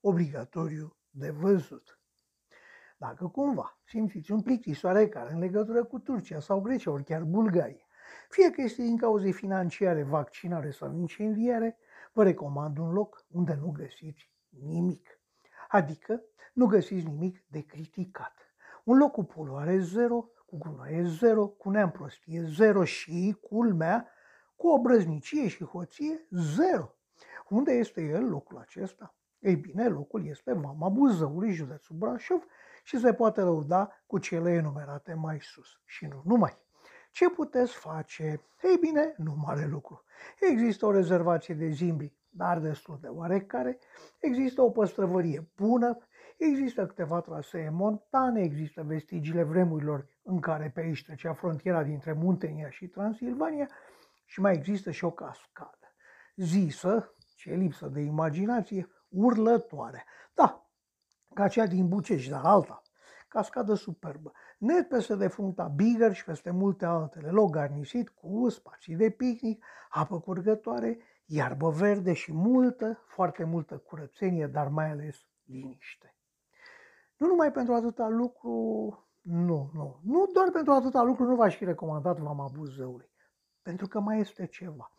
obligatoriu de văzut. Dacă cumva simțiți un plictisoare care în legătură cu Turcia sau Grecia, ori chiar Bulgaria, fie că este din cauze financiare, vaccinare sau incendiare, vă recomand un loc unde nu găsiți nimic. Adică nu găsiți nimic de criticat. Un loc cu poluare zero, cu gunoaie zero, cu neamprostie zero și, culmea, cu obrăznicie și hoție zero. Unde este el, locul acesta? Ei bine, locul este Vama Buzăului, județul Brașov, și se poate lăuda cu cele enumerate mai sus. Și nu numai. Ce puteți face? Ei bine, nu mare lucru. Există o rezervație de zimbri, dar destul de oarecare. Există o păstrăvărie bună. Există câteva trasee montane, există vestigiile vremurilor în care pe aici trecea frontiera dintre Muntenia și Transilvania și mai există și o cascadă. Zisă, ce lipsă de imaginație, urlătoare. Da, ca cea din Bucești, dar alta. Cascadă superbă. Net peste defuncta Bigger și peste multe altele. Loc garnisit cu spații de picnic, apă curgătoare, iarbă verde și multă, foarte multă curățenie, dar mai ales liniște. Nu numai pentru atâta lucru, nu, nu, nu doar pentru atâta lucru nu v-aș fi recomandat Vama Buzăului. Pentru că mai este ceva.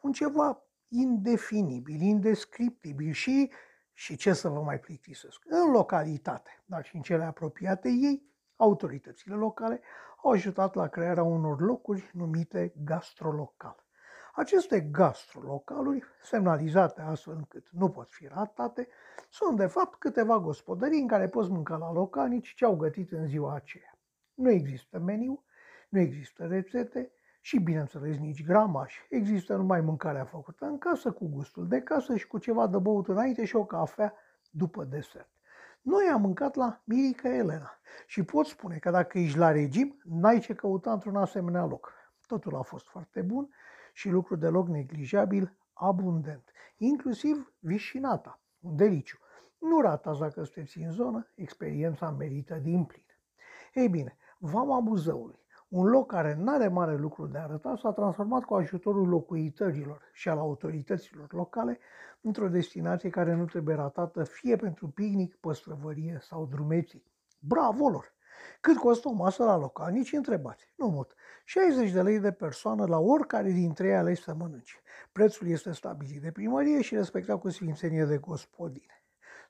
Un ceva indefinibil, indescriptibil și și ce să vă mai plictisesc? În localitate, dar și în cele apropiate ei, autoritățile locale au ajutat la crearea unor locuri numite gastrolocal. Aceste gastrolocaluri, semnalizate astfel încât nu pot fi ratate, sunt de fapt câteva gospodării în care poți mânca la localnici ce au gătit în ziua aceea. Nu există meniu, nu există rețete, și, bineînțeles, nici gramaș. Există numai mâncarea făcută în casă, cu gustul de casă și cu ceva de băut înainte și o cafea după desert. Noi am mâncat la Mirica Elena și pot spune că dacă ești la regim, n-ai ce căuta într-un asemenea loc. Totul a fost foarte bun și lucru deloc neglijabil, abundent, inclusiv vișinata, un deliciu. Nu ratați dacă sunteți în zonă, experiența merită din plin. Ei bine, Vama Buzăului un loc care nu are mare lucru de arătat s-a transformat cu ajutorul locuitorilor și al autorităților locale într-o destinație care nu trebuie ratată fie pentru picnic, păstrăvărie sau drumeții. Bravo lor! Cât costă o masă la local? Nici întrebați. Nu mult. 60 de lei de persoană la oricare dintre ei alegi să mănânce. Prețul este stabilit de primărie și respectat cu sfințenie de gospodine.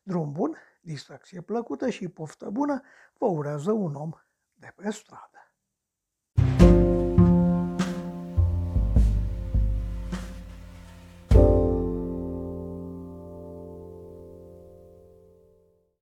Drum bun, distracție plăcută și poftă bună vă urează un om de pe stradă.